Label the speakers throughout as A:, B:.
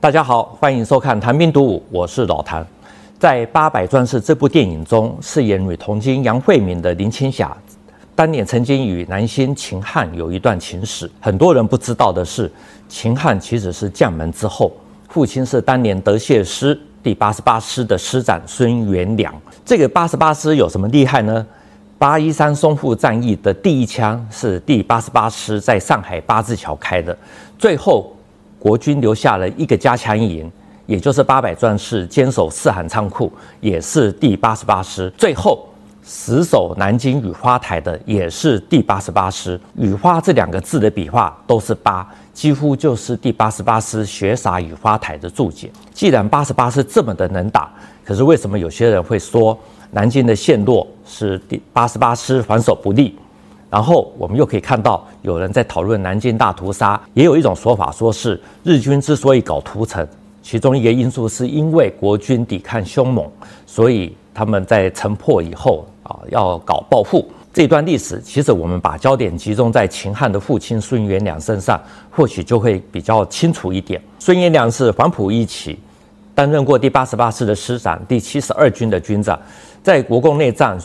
A: 大家好，欢迎收看《谈兵读武》，我是老谭。在《八百壮士》这部电影中，饰演女童军杨慧敏的林青霞，当年曾经与南星秦汉有一段情史。很多人不知道的是，秦汉其实是将门之后，父亲是当年德械师第八十八师的师长孙元良。这个八十八师有什么厉害呢？八一三淞沪战役的第一枪是第八十八师在上海八字桥开的，最后。国军留下了一个加强营，也就是八百壮士坚守四行仓库，也是第八十八师。最后死守南京雨花台的也是第八十八师。雨花这两个字的笔画都是八，几乎就是第八十八师血洒雨花台的注解。既然八十八师这么的能打，可是为什么有些人会说南京的陷落是第八十八师防守不力？然后我们又可以看到，有人在讨论南京大屠杀，也有一种说法，说是日军之所以搞屠城，其中一个因素是因为国军抵抗凶猛，所以他们在城破以后啊，要搞报复。这段历史，其实我们把焦点集中在秦汉的父亲孙元良身上，或许就会比较清楚一点。孙元良是黄埔一期，担任过第八十八师的师长，第七十二军的军长，在国共内战。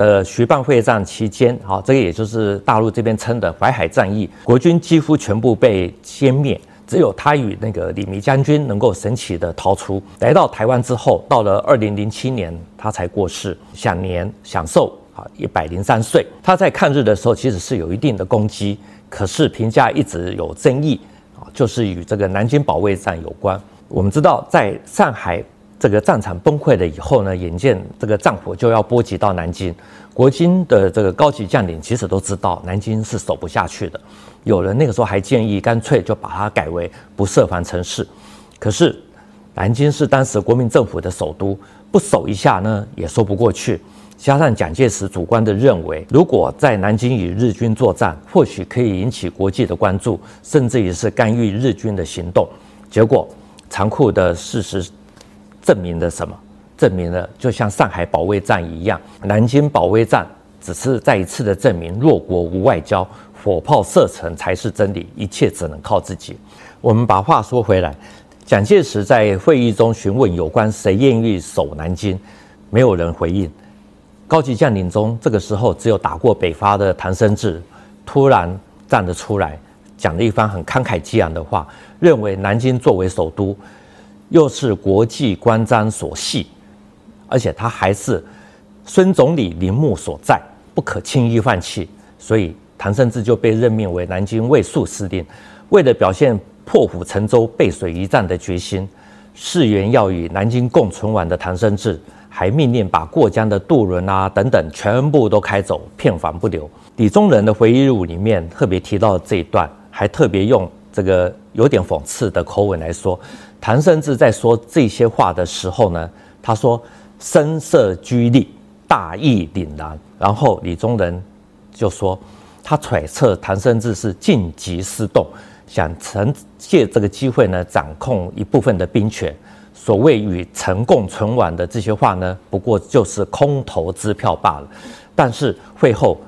A: 呃，徐蚌会战期间，好，这个也就是大陆这边称的淮海战役，国军几乎全部被歼灭，只有他与那个李弥将军能够神奇的逃出。来到台湾之后，到了二零零七年，他才过世，享年享寿啊一百零三岁。他在抗日的时候其实是有一定的功绩，可是评价一直有争议啊，就是与这个南京保卫战有关。我们知道，在上海。这个战场崩溃了以后呢，眼见这个战火就要波及到南京，国军的这个高级将领其实都知道南京是守不下去的。有人那个时候还建议，干脆就把它改为不设防城市。可是南京是当时国民政府的首都，不守一下呢也说不过去。加上蒋介石主观的认为，如果在南京与日军作战，或许可以引起国际的关注，甚至于是干预日军的行动。结果残酷的事实。证明了什么？证明了就像上海保卫战一样，南京保卫战只是再一次的证明弱国无外交，火炮射程才是真理，一切只能靠自己。我们把话说回来，蒋介石在会议中询问有关谁愿意守南京，没有人回应。高级将领中，这个时候只有打过北伐的唐生智突然站了出来，讲了一番很慷慨激昂的话，认为南京作为首都。又是国际关张所系，而且他还是孙总理陵墓所在，不可轻易放弃。所以唐生智就被任命为南京卫戍司令。为了表现破釜沉舟、背水一战的决心，誓言要与南京共存亡的唐生智，还命令把过江的渡轮啊等等全部都开走，片房不留。李宗仁的回忆录里面特别提到这一段，还特别用这个有点讽刺的口吻来说。唐生智在说这些话的时候呢，他说声色俱厉，大义凛然。然后李宗仁就说，他揣测唐生智是静极思动，想趁借这个机会呢，掌控一部分的兵权。所谓与陈共存亡的这些话呢，不过就是空头支票罢了。但是会后。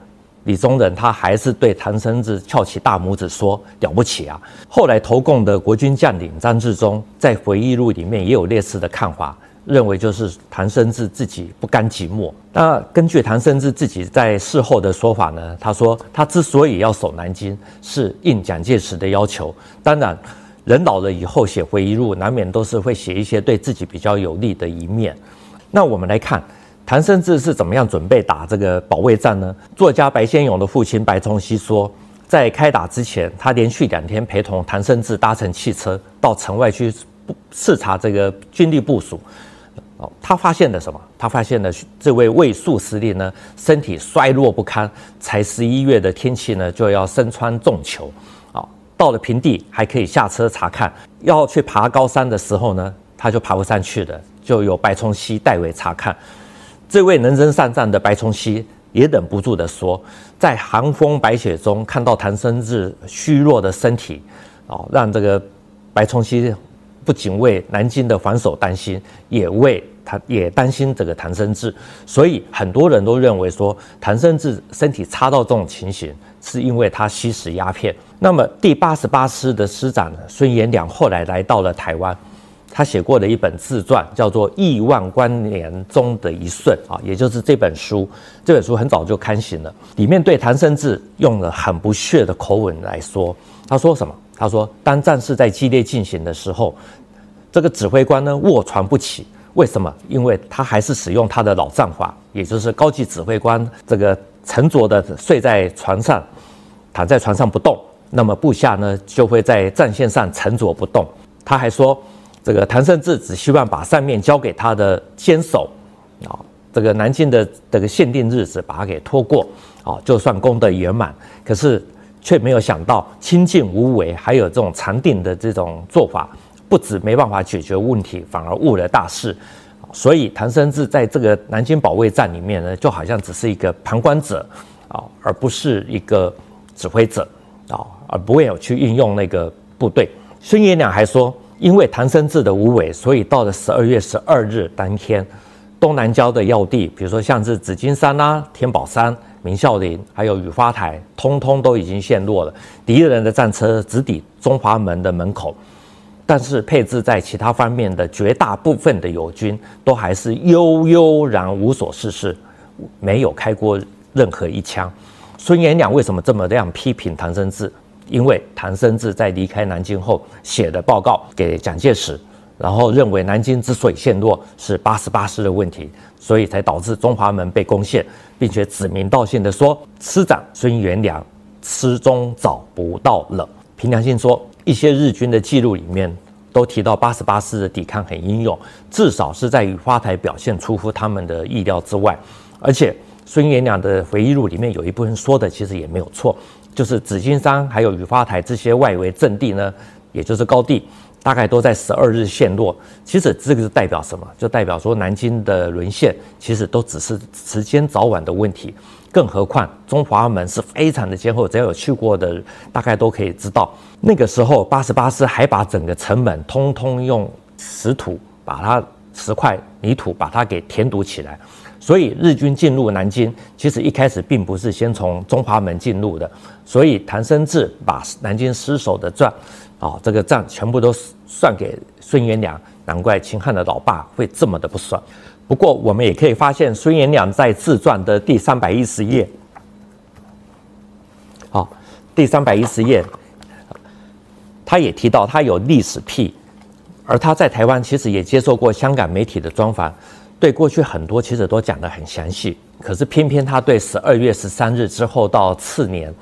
A: 李宗仁他还是对唐生智翘起大拇指说：“了不起啊！”后来投共的国军将领张治中在回忆录里面也有类似的看法，认为就是唐生智自己不甘寂寞。那根据唐生智自己在事后的说法呢，他说他之所以要守南京，是应蒋介石的要求。当然，人老了以后写回忆录，难免都是会写一些对自己比较有利的一面。那我们来看。唐生智是怎么样准备打这个保卫战呢？作家白先勇的父亲白崇禧说，在开打之前，他连续两天陪同唐生智搭乘汽车到城外去视察这个军力部署。哦，他发现了什么？他发现了这位卫戍司令呢，身体衰弱不堪，才十一月的天气呢，就要身穿重裘。啊，到了平地还可以下车查看，要去爬高山的时候呢，他就爬不上去的，就由白崇禧代为查看。这位能征善战的白崇禧也忍不住地说，在寒风白雪中看到唐生智虚弱的身体，哦，让这个白崇禧不仅为南京的防守担心，也为他也担心这个唐生智。所以很多人都认为说，唐生智身体差到这种情形，是因为他吸食鸦片。那么第八十八师的师长孙延良后来来到了台湾，他写过的一本自传，叫做《亿万光年中的一瞬》啊，也就是这本书。这本书很早就刊行了，里面对谭生智用了很不屑的口吻来说。他说什么？他说，当战事在激烈进行的时候，这个指挥官呢卧床不起，为什么？因为他还是使用他的老战法，也就是高级指挥官这个沉着的睡在床上，躺在床上不动，那么部下呢就会在战线上沉着不动。他还说。这个谭胜志只希望把上面交给他的坚守，啊，这个南京的这个限定日子把它给拖过，啊，就算功德圆满。可是却没有想到清静无为，还有这种禅定的这种做法，不止没办法解决问题，反而误了大事。所以谭胜志在这个南京保卫战里面呢，就好像只是一个旁观者，啊，而不是一个指挥者，啊，而不会有去运用那个部队。孙元良还说。因为唐生智的无为，所以到了十二月十二日当天，东南郊的要地，比如说像是紫金山啊、天宝山、明孝陵，还有雨花台，通通都已经陷落了。敌人的战车直抵中华门的门口，但是配置在其他方面的绝大部分的友军，都还是悠悠然无所事事，没有开过任何一枪。孙元良为什么这么这样批评唐生智？因为谭生智在离开南京后写的报告给蒋介石，然后认为南京之所以陷落是八十八师的问题，所以才导致中华门被攻陷，并且指名道姓的说师长孙元良失踪找不到了。凭良心说，一些日军的记录里面都提到八十八师的抵抗很英勇，至少是在雨花台表现出乎他们的意料之外。而且孙元良的回忆录里面有一部分说的其实也没有错。就是紫金山还有雨花台这些外围阵地呢，也就是高地，大概都在十二日陷落。其实这个是代表什么？就代表说南京的沦陷，其实都只是时间早晚的问题。更何况中华门是非常的坚厚，只要有去过的，大概都可以知道，那个时候八十八师还把整个城门通通用石土把它石块泥土把它给填堵起来。所以日军进入南京，其实一开始并不是先从中华门进入的。所以谭生智把南京失守的账，啊，这个账全部都算给孙元良，难怪秦汉的老爸会这么的不爽。不过我们也可以发现，孙元良在自传的第三百一十页，好，第三百一十页，他也提到他有历史癖，而他在台湾其实也接受过香港媒体的专访。对过去很多其实都讲得很详细，可是偏偏他对十二月十三日之后到次年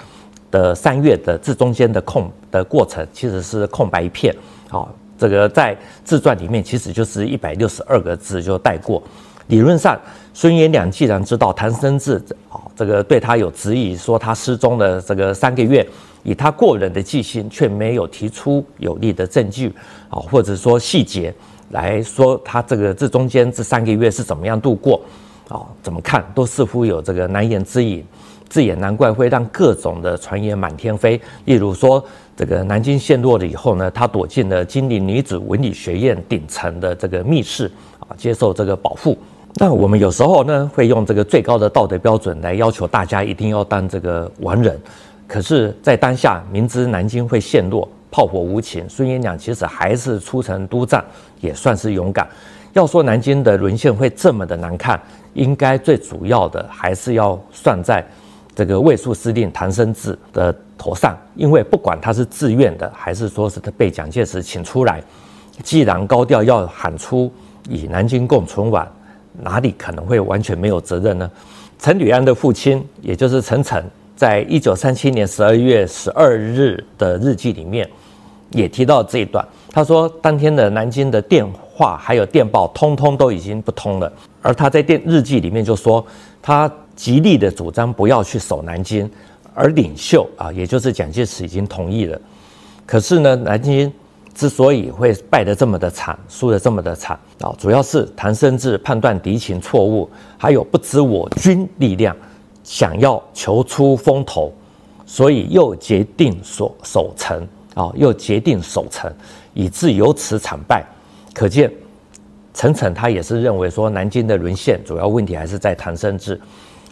A: 的三月的这中间的空的过程，其实是空白一片。好，这个在自传里面其实就是一百六十二个字就带过。理论上，孙元良既然知道谭生智啊，这个对他有质疑，说他失踪了这个三个月，以他过人的记性，却没有提出有力的证据啊，或者说细节。来说，他这个这中间这三个月是怎么样度过？啊，怎么看都似乎有这个难言之隐，这也难怪会让各种的传言满天飞。例如说，这个南京陷落了以后呢，他躲进了金陵女子文理学院顶层的这个密室啊，接受这个保护。那我们有时候呢，会用这个最高的道德标准来要求大家一定要当这个完人，可是，在当下明知南京会陷落。炮火无情，孙元良其实还是出城督战，也算是勇敢。要说南京的沦陷会这么的难看，应该最主要的还是要算在这个卫戍司令谭生智的头上，因为不管他是自愿的，还是说是他被蒋介石请出来，既然高调要喊出与南京共存亡，哪里可能会完全没有责任呢？陈履安的父亲，也就是陈诚，在一九三七年十二月十二日的日记里面。也提到这一段，他说当天的南京的电话还有电报，通通都已经不通了。而他在电日记里面就说，他极力的主张不要去守南京，而领袖啊，也就是蒋介石已经同意了。可是呢，南京之所以会败得这么的惨，输得这么的惨啊，主要是谭生智判断敌情错误，还有不知我军力量，想要求出风头，所以又决定守守城。啊，又决定守城，以致由此惨败。可见，陈诚他也是认为说，南京的沦陷主要问题还是在谭生智。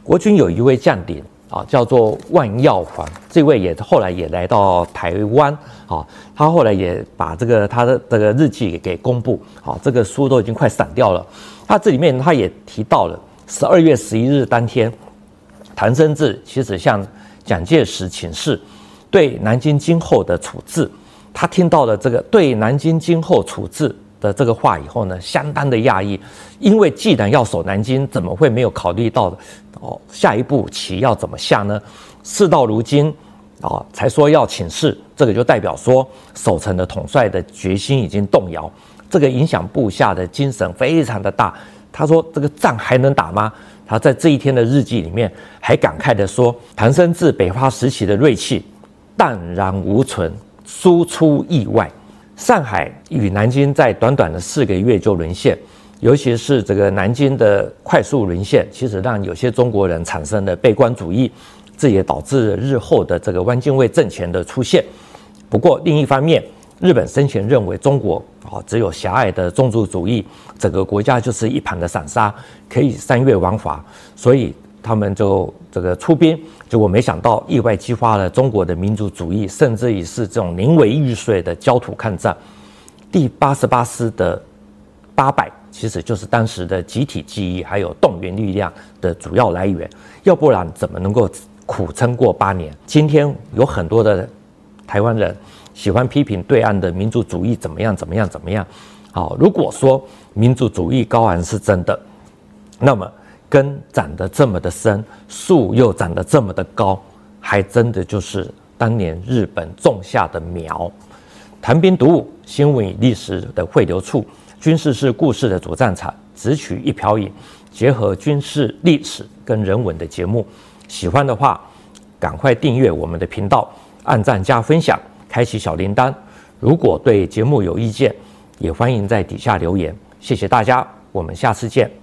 A: 国军有一位将领啊，叫做万耀煌，这位也后来也来到台湾啊，他后来也把这个他的这个日记给公布，啊，这个书都已经快散掉了。他这里面他也提到了十二月十一日当天，唐生智其实向蒋介石请示对南京今后的处置，他听到了这个对南京今后处置的这个话以后呢，相当的讶异，因为既然要守南京，怎么会没有考虑到哦下一步棋要怎么下呢？事到如今，啊，才说要请示，这个就代表说守城的统帅的决心已经动摇，这个影响部下的精神非常的大。他说这个仗还能打吗？他在这一天的日记里面还感慨地说，唐生智北伐时期的锐气荡然无存，输出意外。上海与南京在短短的四个月就沦陷，尤其是这个南京的快速沦陷，其实让有些中国人产生了悲观主义，这也导致日后的这个汪精卫政权的出现。不过另一方面，日本生前认为中国啊只有狭隘的种族主义，整个国家就是一盘的散沙，可以三月亡华，所以。他们就这个出兵，结果没想到意外激发了中国的民族主义，甚至于是这种宁为玉碎的焦土抗战。第八十八师的八百，其实就是当时的集体记忆还有动员力量的主要来源，要不然怎么能够苦撑过八年？今天有很多的台湾人喜欢批评对岸的民族主义怎么样怎么样怎么样。好，如果说民族主义高昂是真的，那么。根长得这么的深，树又长得这么的高，还真的就是当年日本种下的苗。谈兵读武，新闻与历史的汇流处，军事是故事的主战场，只取一瓢饮，结合军事历史跟人文的节目。喜欢的话，赶快订阅我们的频道，按赞加分享，开启小铃铛。如果对节目有意见，也欢迎在底下留言。谢谢大家，我们下次见。